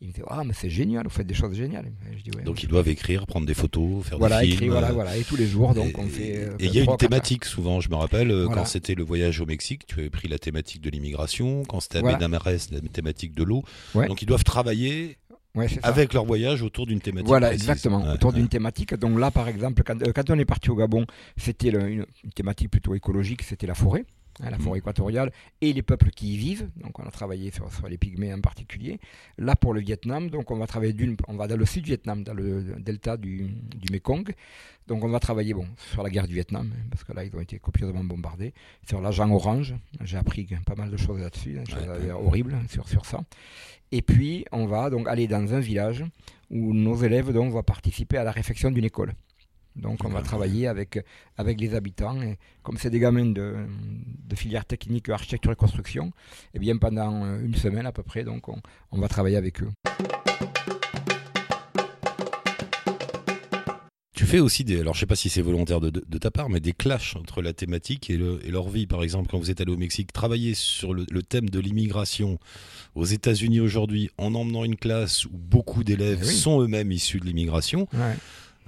Il me dit Ah, mais c'est génial, vous faites des choses géniales. donc ils doivent écrire, prendre des photos, faire voilà, des films. voilà, euh, voilà, et tous les jours, donc on fait. Euh, et il y a une thématique souvent, je me rappelle, quand c'était le voyage au Mexique, tu avais pris la thématique de l'immigration, quand c'était à voilà. la thématique de l'eau. Donc ils doivent travailler avec leur voyage autour d'une thématique. Voilà, exactement, autour d'une thématique. Donc là, par exemple, quand, euh, on est parti au Gabon, c'était une, thématique plutôt écologique, c'était la forêt. Hein, la mm. forêt équatoriale et les peuples qui y vivent. Donc on a travaillé sur, les pygmées en particulier. Là pour le Vietnam, donc on va travailler d'une, on va dans le sud du Vietnam, dans le delta du, du Mekong. Donc on va travailler bon sur la guerre du Vietnam hein, parce que là ils ont été copieusement bombardés. Sur l'agent orange, j'ai appris pas mal de choses là-dessus, hein, des choses horribles sur sur ça. Et puis, on va donc aller dans un village où nos élèves donc, vont participer à la réfection d'une école. Donc, on va travailler avec, avec les habitants. Et comme c'est des gamins de, de filière technique architecture et construction, et eh bien pendant une semaine à peu près, donc, on, on va travailler avec eux. fais aussi des, alors je sais pas si c'est volontaire de, de, de ta part, mais des clashs entre la thématique et, le, et leur vie. Par exemple, quand vous êtes allé au Mexique, travailler sur le, le thème de l'immigration aux États-Unis aujourd'hui, en emmenant une classe où beaucoup d'élèves Eh oui. sont eux-mêmes issus de l'immigration, Ouais.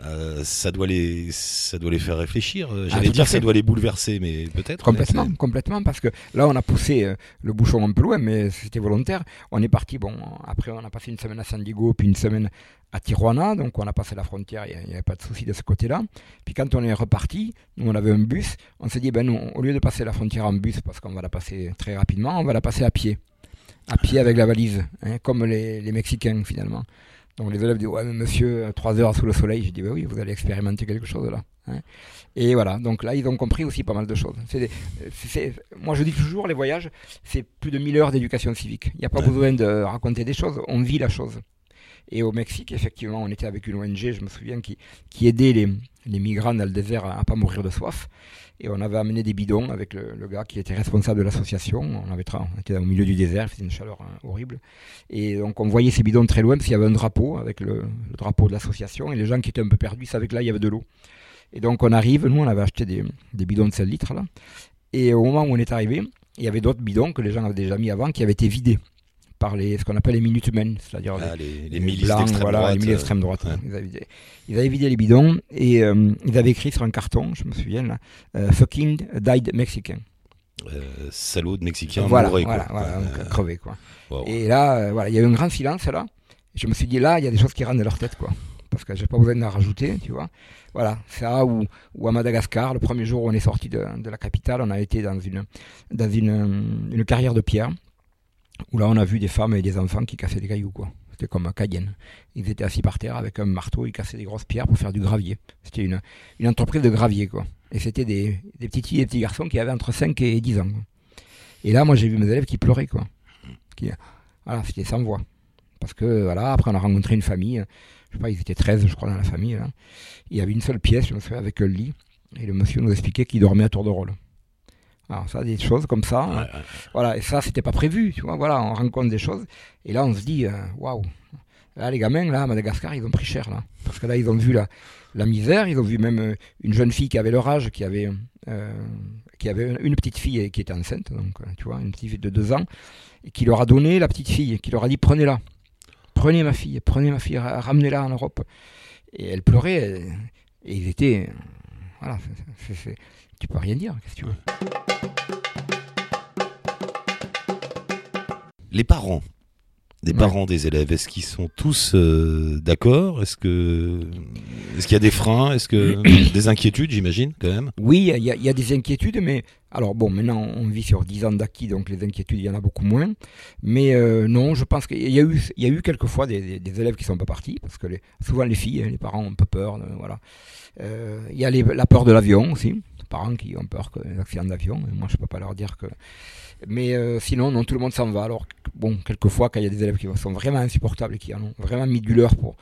Euh, ça doit les, ça doit les faire réfléchir. Euh, Ah, J'allais à dire ça doit les bouleverser, mais peut-être. Complètement, mais complètement, parce que là, on a poussé euh, le bouchon un peu loin, mais c'était volontaire. On est parti, bon, après, on a passé une semaine à San Diego, puis une semaine à Tijuana, donc on a passé la frontière, il n'y avait pas de souci de ce côté-là. Puis quand on est reparti, nous, on avait un bus, on s'est dit, ben nous, au lieu de passer la frontière en bus, parce qu'on va la passer très rapidement, on va la passer à pied. À pied avec la valise, hein, comme les, les Mexicains, finalement. Donc les élèves disent, ouais, mais monsieur, trois heures sous le soleil. J'ai dit, ben oui, vous allez expérimenter quelque chose là. hein. Et voilà, donc là, ils ont compris aussi pas mal de choses. Des- c'est- moi, je dis toujours, les voyages, c'est plus de 1000 heures d'éducation civique. Il n'y a pas Ouais. besoin de raconter des choses, on vit la chose. Et au Mexique, effectivement, on était avec une ONG, je me souviens, qui, aidait les, migrants dans le désert à, à pas mourir de soif. Et on avait amené des bidons avec le, gars qui était responsable de l'association. On, avait on était au milieu du désert, c'était une chaleur hein, horrible. Et donc on voyait ces bidons très loin parce qu'il y avait un drapeau avec le, drapeau de l'association. Et les gens qui étaient un peu perdus savaient que là, il y avait de l'eau. Et donc on arrive, nous on avait acheté des, des bidons de 7 litres là. Et au moment où on est arrivé, il y avait d'autres bidons que les gens avaient déjà mis avant qui avaient été vidés par les, ce qu'on appelle les Minutemen, c'est-à-dire Ah, les, les les milices d'extrême voilà, droite. les milices euh, d'extrême droite. ouais. Ils, avaient vidé, ils avaient vidé les bidons et euh, ils avaient écrit sur un carton, je me souviens là, euh, fucking died Mexican. euh, salaud de Mexicain voilà, mouré, voilà, quoi. voilà, donc, crevé quoi. wow. Et là, voilà, il y a eu un grand silence là. Je me suis dit là, il y a des choses qui rentrent dans leur tête quoi. Parce que j'ai pas besoin d'en rajouter, tu vois. Voilà, ça ou, ou à Madagascar, le premier jour où on est sorti de, de la capitale, on a été dans une dans une, une carrière de pierre où là on a vu des femmes et des enfants qui cassaient des cailloux quoi. C'était comme à Cayenne. Ils étaient assis par terre avec un marteau, ils cassaient des grosses pierres pour faire du gravier. C'était une, une entreprise de gravier quoi. Et c'était des, des petites filles et des petits garçons qui avaient entre 5 et 10 ans. Et là, moi j'ai vu mes élèves qui pleuraient quoi. Qui, voilà, c'était sans voix. Parce que voilà, après on a rencontré une famille, je sais pas, ils étaient 13 je crois dans la famille. Il y avait une seule pièce, je me souviens, avec un lit. Et le monsieur nous expliquait qu'il dormait à tour de rôle. Alors ça, des choses comme ça. Ouais, hein. ouais. Voilà, et ça, c'était pas prévu, tu vois. Voilà, on rencontre des choses. Et là, on se dit, euh, waouh. Là, les gamins, là, à Madagascar, ils ont pris cher, là. Parce que là, ils ont vu la, la misère. Ils ont vu même euh, une jeune fille qui avait leur âge, qui avait, euh, qui avait une petite fille qui était enceinte, donc, tu vois, une petite fille de deux ans, et qui leur a donné la petite fille, qui leur a dit, prenez-la. Prenez ma fille, prenez ma fille, ra- ramenez-la en Europe. Et elle pleurait, et, et ils étaient. Voilà, c'est- tu peux rien dire, qu'est-ce que tu veux? Les parents des Ouais. parents des élèves, est-ce qu'ils sont tous euh, d'accord? Est-ce que est-ce qu'il y a des freins? Est-ce que des inquiétudes, j'imagine, quand même? Oui, il y, a- il y a des inquiétudes, mais alors bon, maintenant on vit sur 10 ans d'acquis, donc les inquiétudes, il y en a beaucoup moins. Mais euh, non, je pense qu'il y a eu, il y a eu quelquefois des, des- des élèves qui sont pas partis, parce que les- souvent les filles, hein, les parents ont un peu peur, euh, voilà. Euh, Il y a les- la peur de l'avion aussi, parents qui ont peur que les accidents d'avion. Moi, je peux pas leur dire que. Mais euh, sinon, non, tout le monde s'en va. Alors bon, quelquefois, quand il y a des élèves qui sont vraiment insupportables et qui en ont vraiment mis du leur pour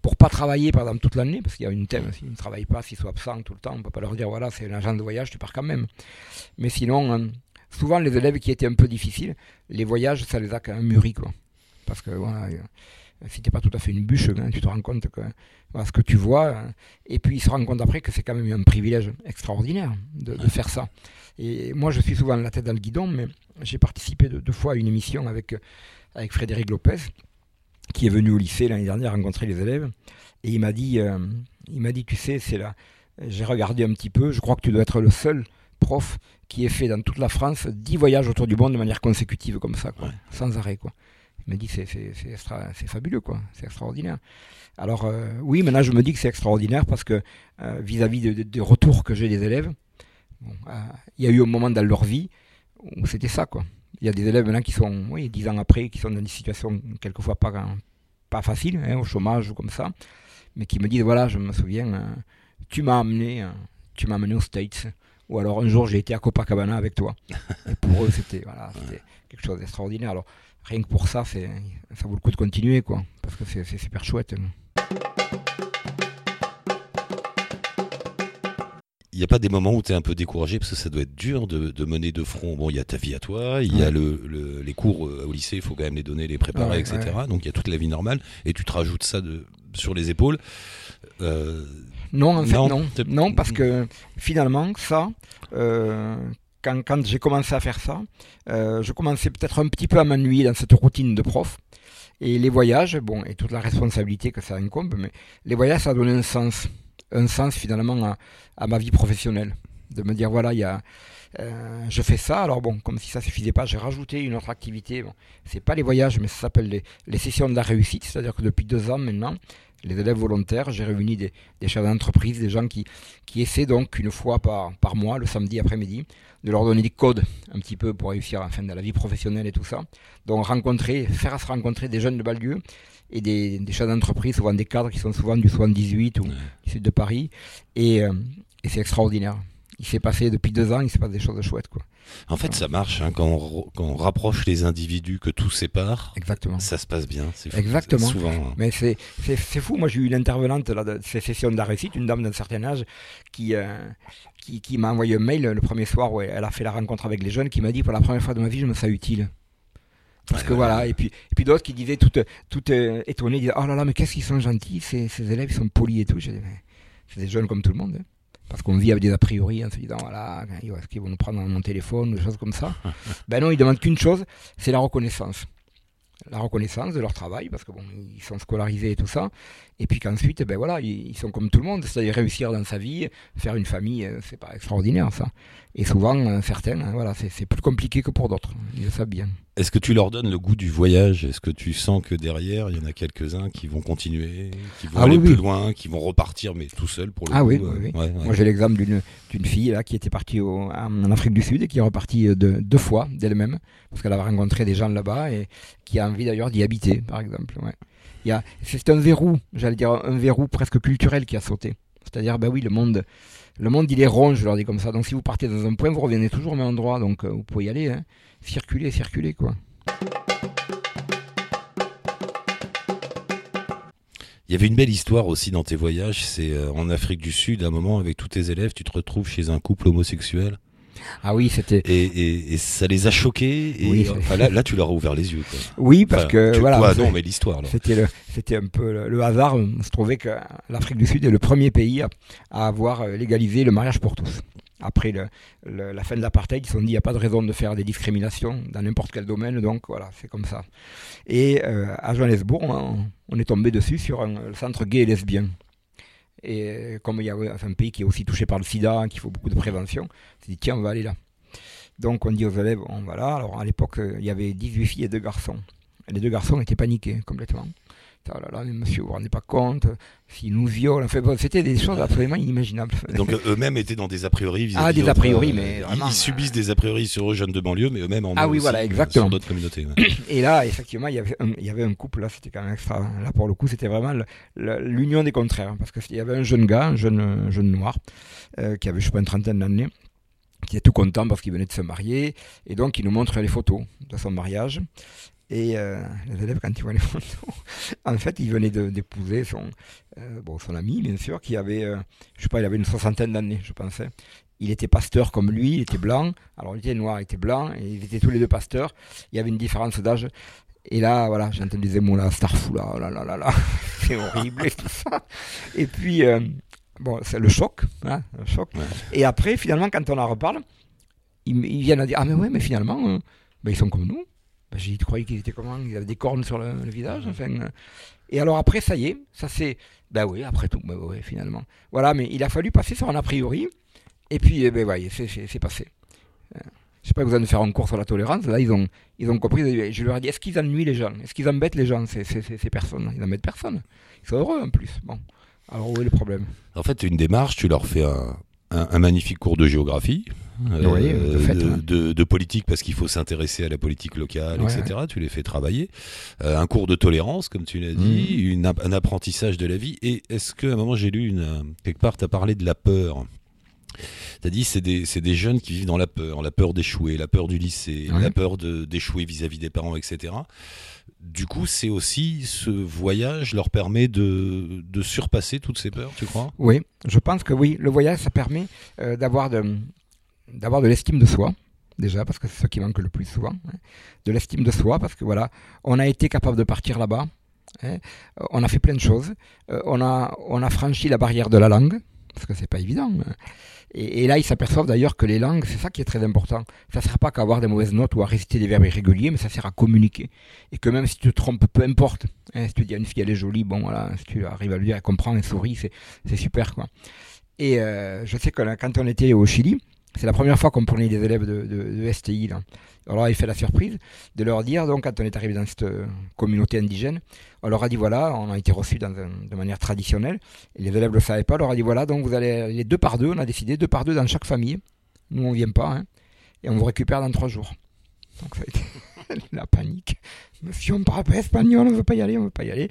pour pas travailler par exemple toute l'année, parce qu'il y a une thème, s'ils ne travaillent pas, s'ils sont absents tout le temps, on peut pas leur dire voilà, c'est un agent de voyage, tu pars quand même. Mais sinon, euh, souvent les élèves qui étaient un peu difficiles, les voyages, ça les a quand même mûris. Parce que voilà, euh, si t'es pas tout à fait une bûche, hein, tu te rends compte que voilà, ce que tu vois, et puis ils se rendent compte après que c'est quand même un privilège extraordinaire de, de faire ça. Et moi, je suis souvent la tête dans le guidon, mais j'ai participé deux, deux fois à une émission avec, avec Frédéric Lopez, qui est venu au lycée l'année dernière rencontrer les élèves, et il m'a dit, euh, il m'a dit, tu sais, c'est là, j'ai regardé un petit peu, je crois que tu dois être le seul prof qui ait fait dans toute la France 10 voyages autour du monde de manière consécutive comme ça, quoi, Ouais. sans arrêt, quoi. Il m'a dit, c'est, fabuleux, quoi, c'est extraordinaire. Alors euh, oui, maintenant je me dis que c'est extraordinaire parce que euh, vis-à-vis de- de- des retours que j'ai des élèves, euh, il y a eu un moment dans leur vie où c'était ça, quoi. Il y a des élèves maintenant qui sont, oui, dix ans après, qui sont dans des situations quelquefois pas, pas faciles, hein, au chômage ou comme ça, mais qui me disent, voilà, je me souviens, tu m'as amené, tu m'as amené aux States, ou alors un jour j'ai été à Copacabana avec toi. Et pour eux, c'était, voilà, quelque chose d'extraordinaire. Alors rien que pour ça, c'est, ça vaut le coup de continuer, quoi, parce que c'est, super chouette. Il n'y a pas des moments où tu es un peu découragé parce que ça doit être dur de, de mener de front. Bon, il y a ta vie à toi, il y a le, le- les cours euh, au lycée, il faut quand même les donner, les préparer, Ouais, etc. Donc il y a toute la vie normale et tu te rajoutes ça de, sur les épaules. Euh, Non, en fait, Non, non. parce que finalement, ça, euh, quand, quand j'ai commencé à faire ça, euh, je commençais peut-être un petit peu à m'ennuyer dans cette routine de prof. Et les voyages, bon, et toute la responsabilité que ça incombe, mais les voyages, ça a donné un sens. Un sens finalement à, à ma vie professionnelle. De me dire, voilà, il y a, euh, je fais ça. Alors bon, comme si ça suffisait pas, j'ai rajouté une autre activité. Bon, c'est pas les voyages, mais ça s'appelle les, les sessions de la réussite. C'est-à-dire que depuis deux ans maintenant, les élèves volontaires, j'ai réuni des, des chefs d'entreprise, des gens qui, qui essaient donc une fois par, par mois, le samedi après-midi, de leur donner des codes un petit peu pour réussir enfin, dans la vie professionnelle et tout ça. Donc rencontrer, faire se rencontrer des jeunes de banlieue et des, des chefs d'entreprise, souvent des cadres qui sont souvent du 78 ou Ouais. du sud de Paris. Et, euh, et c'est extraordinaire. Il s'est passé depuis deux ans, il se passe des choses chouettes. Quoi. En fait, ça marche hein, quand, on, re- quand on rapproche les individus, que tout sépare, Exactement. ça se passe bien. C'est fou. Exactement. Souvent. hein. Mais c'est, fou. Moi, j'ai eu une intervenante là, de ces sessions de la réussite, une dame d'un certain âge, qui, euh, qui, qui m'a envoyé un mail le premier soir où elle a fait la rencontre avec les jeunes, qui m'a dit pour la première fois de ma vie, je me sens utile. Parce que voilà, et puis, et puis d'autres qui disaient tout, tout euh, étonnés, disaient Oh là là, mais qu'est-ce qu'ils sont gentils, ces, ces élèves, ils sont polis et tout. C'est des jeunes comme tout le monde. hein. Parce qu'on vit avec des a priori en se disant Voilà, est-ce qu'ils vont nous prendre dans mon téléphone, des choses comme ça. ben non, ils demandent qu'une chose c'est la reconnaissance la reconnaissance de leur travail, parce que bon, ils sont scolarisés et tout ça, et puis qu'ensuite, ben voilà, ils, sont comme tout le monde, c'est-à-dire réussir dans sa vie, faire une famille, euh, c'est pas extraordinaire ça. Et souvent, euh, certains, hein, voilà, c'est plus compliqué que pour d'autres, ils le savent bien. Est-ce que tu leur donnes le goût du voyage? Est-ce que tu sens que derrière, il y en a quelques-uns qui vont continuer, qui vont Ah aller oui, plus oui. loin, qui vont repartir, mais tout seuls pour le Ah coup oui, euh, oui, oui. ouais, ouais. Moi, j'ai l'exemple d'une fille là qui était partie au- en Afrique du Sud et qui est repartie euh, de, deux fois d'elle-même, parce qu'elle avait rencontré des gens là-bas et qui a envie d'ailleurs d'y habiter, par exemple. Ouais. C'est un verrou, j'allais dire un verrou presque culturel qui a sauté. C'est-à-dire, ben oui, le monde, le monde il est rond, je leur dis comme ça. Donc si vous partez dans un point, vous revenez toujours au même endroit, donc euh, vous pouvez y aller, hein. circuler, circuler quoi. Il y avait une belle histoire aussi dans tes voyages, c'est euh, en Afrique du Sud, à un moment, avec tous tes élèves, tu te retrouves chez un couple homosexuel, Ah oui, c'était. et, et, et ça les a choqués, et Oui, c'est- enfin, là, là, tu leur as ouvert les yeux. Quoi. Oui, parce Enfin, que tu- voilà. toi, non, mais l'histoire. C'était c'était un peu le, le hasard. On se trouvait que l'Afrique du Sud est le premier pays à, à avoir euh, légalisé le mariage pour tous. Après le- le- la fin de l'apartheid, ils se sont dit il n'y a pas de raison de faire des discriminations dans n'importe quel domaine, donc voilà, c'est comme ça. Et euh, à Johannesburg, on, on est tombé dessus sur un, le centre gay et lesbien. Et euh, comme il y a un pays qui est aussi touché par le sida, qu'il faut beaucoup de prévention, on s'est dit tiens, on va aller là. Donc on dit aux élèves, on va là. Alors à l'époque, euh, il y avait 18 filles et 2 garçons. Et les deux garçons étaient paniqués complètement. Oh là là, mais monsieur, vous vous rendez pas compte, s'ils nous violent, enfin, bon, c'était des choses absolument inimaginables. Donc euh, eux-mêmes étaient dans des a priori vis-à-vis Ah, des a priori, euh, mais ils- vraiment, ils, subissent des a priori sur eux jeunes de banlieue, mais eux-mêmes en Ah ont oui, aussi, voilà, euh, exactement. Sur d'autres communautés. ouais. Et là, effectivement, il y avait un, il y avait un couple, là, c'était quand même extra. Là, pour le coup, c'était vraiment l'union des contraires. Parce qu'il y avait un jeune gars, un jeune, un jeune noir, euh, qui avait, je sais pas, une trentaine d'années, qui était tout content parce qu'il venait de se marier. Et donc, il nous montre les photos de son mariage. Et euh, les élèves, quand ils voient les photos, en fait, il venait de- d'épouser son, euh, bon, son ami, bien sûr, qui avait, euh, je sais pas, il avait une soixantaine d'années, je pensais. Il était pasteur comme lui, il était blanc. Alors, il était noir, il était blanc, et ils étaient tous les deux pasteurs. Il y avait une différence d'âge. Et là, voilà, j'ai entendu ces mots-là, starfou, là, oh là, là, là, là. c'est horrible et tout ça. Et puis, euh, bon, c'est le choc, hein, le choc. Ouais. Et après, finalement, quand on en reparle, ils, ils viennent à dire, ah mais ouais, mais finalement, euh, ben, ils sont comme nous. J'ai dit, tu croyais qu'ils étaient comment? Ils avaient des cornes sur le, visage enfin, euh. Et alors après, ça y est, ça c'est, ben oui, après tout, ben oui, finalement. Voilà, mais il a fallu passer sur un a priori, et puis, eh ben voyez, c'est, passé. Euh, Je sais pas, vous allez faire un cours sur la tolérance, là, ils ont, ils ont compris, je leur ai dit, est-ce qu'ils ennuient les gens? Est-ce qu'ils embêtent les gens, ces, ces, ces, personnes? Ils n'embêtent personne. Ils sont heureux en plus. Bon, alors où est le problème? En fait, une démarche, tu leur fais un, un- magnifique cours de géographie, Oui, de fait, de, ouais. de- de politique parce qu'il faut s'intéresser à la politique locale, Ouais, etc. Tu les fais travailler. Euh, un cours de tolérance, comme tu l'as dit, une app- un apprentissage de la vie. Et est-ce qu'à un moment, j'ai lu une, euh, quelque part, tu as parlé de la peur T'as dit c'est des c'est des jeunes qui vivent dans la peur, la peur d'échouer, la peur du lycée, Ouais. la peur de d'échouer vis-à-vis des parents, etc. Du coup, c'est aussi ce voyage leur permet de de surpasser toutes ces peurs, tu crois? Oui, je pense que oui. Le voyage, ça permet euh, d'avoir de, d'avoir de l'estime de soi, déjà, parce que c'est ce qui manque le plus souvent. hein. De l'estime de soi, parce que voilà, on a été capable de partir là-bas hein. On a fait plein de choses. Euh, on, a, on a franchi la barrière de la langue, parce que c'est pas évident. hein. Et, là, ils s'aperçoivent d'ailleurs que les langues, c'est ça qui est très important. Ça ne sert pas qu'à avoir des mauvaises notes ou à réciter des verbes irréguliers, mais ça sert à communiquer. Et que même si tu te trompes, peu importe. hein, si tu dis à une fille, elle est jolie, bon voilà, si tu arrives à lui dire, elle comprend, elle sourit, c'est c'est super quoi. Et euh, je sais que là, quand on était au Chili, c'est la première fois qu'on prenait des élèves de, de, de STI. Là. Alors il fait la surprise de leur dire, donc quand on est arrivé dans cette euh, communauté indigène, on leur a dit voilà, on a été reçus de manière traditionnelle, les élèves ne le savaient pas, on leur a dit voilà, donc vous allez les deux par deux, on a décidé deux par deux dans chaque famille, nous on vient pas, hein, et on vous récupère dans trois jours. Donc ça a été la panique. Monsieur, on ne parle pas espagnol, on ne veut pas y aller, on ne veut pas y aller.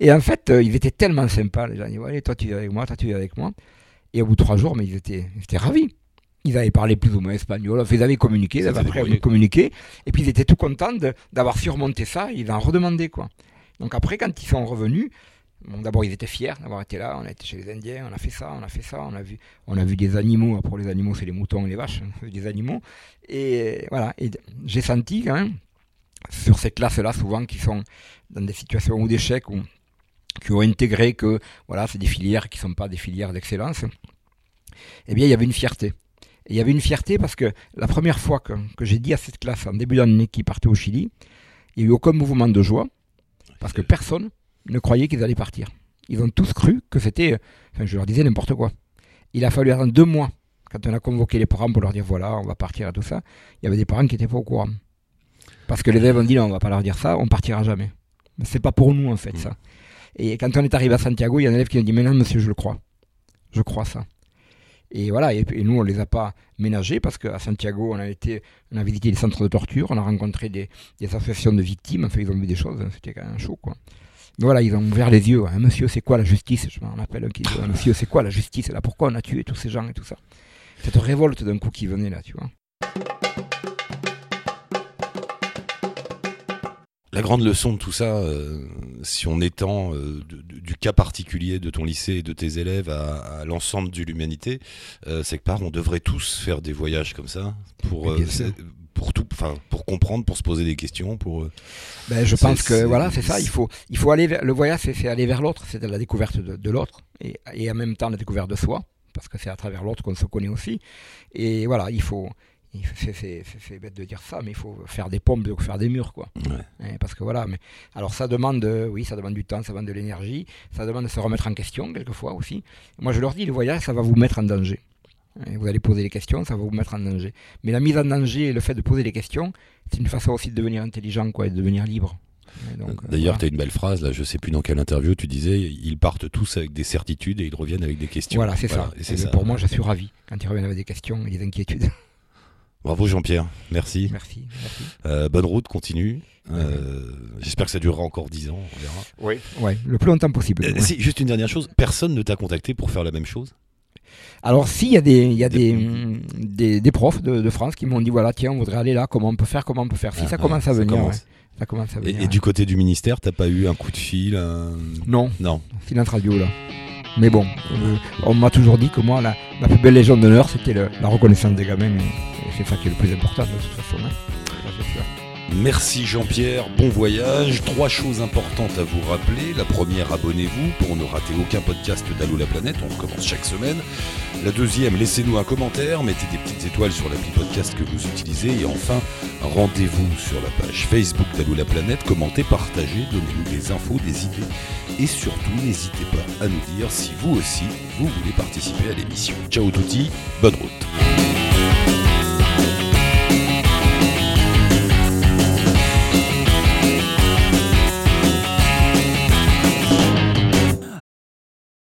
Et en fait, euh, ils étaient tellement sympas, les gens, ils disaient allez, toi tu viens avec moi, toi tu viens avec moi. Et au bout de trois jours, mais ils étaient, ils étaient ravis. Ils avaient parlé plus ou moins espagnol, enfin, ils avaient communiqué, ils avaient appris à débrouillés. communiquer, et puis ils étaient tout contents d'avoir surmonté ça, ils en redemandaient quoi. Donc après, quand ils sont revenus, bon, d'abord ils étaient fiers d'avoir été là, on a été chez les Indiens, on a fait ça, on a fait ça, on a vu, on a vu des animaux, pour les animaux c'est les moutons et les vaches, on a vu des animaux, et voilà, et j'ai senti quand même, sur ces classes-là, souvent qui sont dans des situations ou d'échec, ou qui ont intégré que voilà, c'est des filières qui sont pas des filières d'excellence, eh bien il y avait une fierté. Et il y avait une fierté parce que la première fois que, que j'ai dit à cette classe en début d'année qui partait au Chili, il n'y a eu aucun mouvement de joie parce que personne ne croyait qu'ils allaient partir. Ils ont tous cru que c'était, enfin je leur disais n'importe quoi. Il a fallu attendre deux mois quand on a convoqué les parents pour leur dire voilà, on va partir et tout ça. Il y avait des parents qui n'étaient pas au courant. Parce que les élèves ont dit non, on va pas leur dire ça, on partira jamais. Mais c'est pas pour nous en fait Mm. ça. Et quand on est arrivé à Santiago, il y a un élève qui a dit mais non monsieur, je le crois. Je crois ça. Et voilà, et, et nous on les a pas ménagés parce qu'à Santiago on a été, on a visité les centres de torture, on a rencontré des, des associations de victimes, enfin ils ont vu des choses, hein, c'était quand même chaud quoi. Mais voilà, ils ont ouvert les yeux. hein. Monsieur, c'est quoi la justice? Je m'en appelle un qui dit Monsieur, c'est quoi la justice? Là, pourquoi on a tué tous ces gens et tout ça? Cette révolte d'un coup qui venait là, tu vois. La grande leçon de tout ça, euh, si on étend euh, du cas particulier de ton lycée et de tes élèves à, à l'ensemble de l'humanité, euh, c'est que par on devrait tous faire des voyages comme ça pour euh, pour tout, enfin pour comprendre, pour se poser des questions, pour euh, Ben, je pense que voilà, c'est ça. Il faut, il faut aller vers, le voyage, c'est aller vers l'autre, c'est la découverte de, de l'autre et, et en même temps la découverte de soi, parce que c'est à travers l'autre qu'on se connaît aussi. Et voilà, il faut- c'est- bête de dire ça, mais il faut faire des pompes plutôt que faire des murs, quoi. Ouais. Hein, parce que voilà, mais alors ça demande, euh, oui, ça demande du temps, ça demande de l'énergie, ça demande de se remettre en question quelquefois aussi. Moi, je leur dis, le voyage, ça va vous mettre en danger. Hein, Vous allez poser des questions, ça va vous mettre en danger. Mais la mise en danger et le fait de poser des questions, c'est une façon aussi de devenir intelligent, quoi, et de devenir libre. Donc, euh, D'ailleurs, voilà. tu as une belle phrase, là, je sais plus dans quelle interview, tu disais, ils partent tous avec des certitudes et ils reviennent avec des questions. Voilà, c'est ça. Et c'est Et ça. Pour moi, je suis ravi quand ils reviennent avec des questions et des inquiétudes. Bravo Jean-Pierre, merci. merci, merci. Euh, bonne route, continue. Euh, J'espère que ça durera encore 10 ans, on verra. Oui. Ouais, le plus longtemps possible. Euh, ouais. si, juste une dernière chose, personne ne t'a contacté pour faire la même chose? Alors, s'il y a des, il y a Des- des, des, des profs de, de France qui m'ont dit voilà, tiens, on voudrait aller là, comment on peut faire, comment on peut faire? Si Ah, ça ah, commence à venir, commence. ouais, ça commence à Et, venir. et ouais. du côté du ministère, t'as pas eu un coup de fil un- Non, Non. silence radio là. Mais bon, euh, on m'a toujours dit que moi, la, ma plus belle légende d'honneur, c'était la reconnaissance des gamins. C'est ça qui est le plus important de toute façon. hein. Merci Jean-Pierre, bon voyage. Trois choses importantes à vous rappeler. La première, abonnez-vous pour ne rater aucun podcast d'Allo la planète. On recommence chaque semaine. La deuxième, laissez-nous un commentaire, mettez des petites étoiles sur l'appli podcast que vous utilisez. Et enfin, rendez-vous sur la page Facebook d'Allo la planète. Commentez, partagez, donnez-nous des infos, des idées. Et surtout, n'hésitez pas à nous dire si vous aussi, vous voulez participer à l'émission. Ciao touti, bonne route.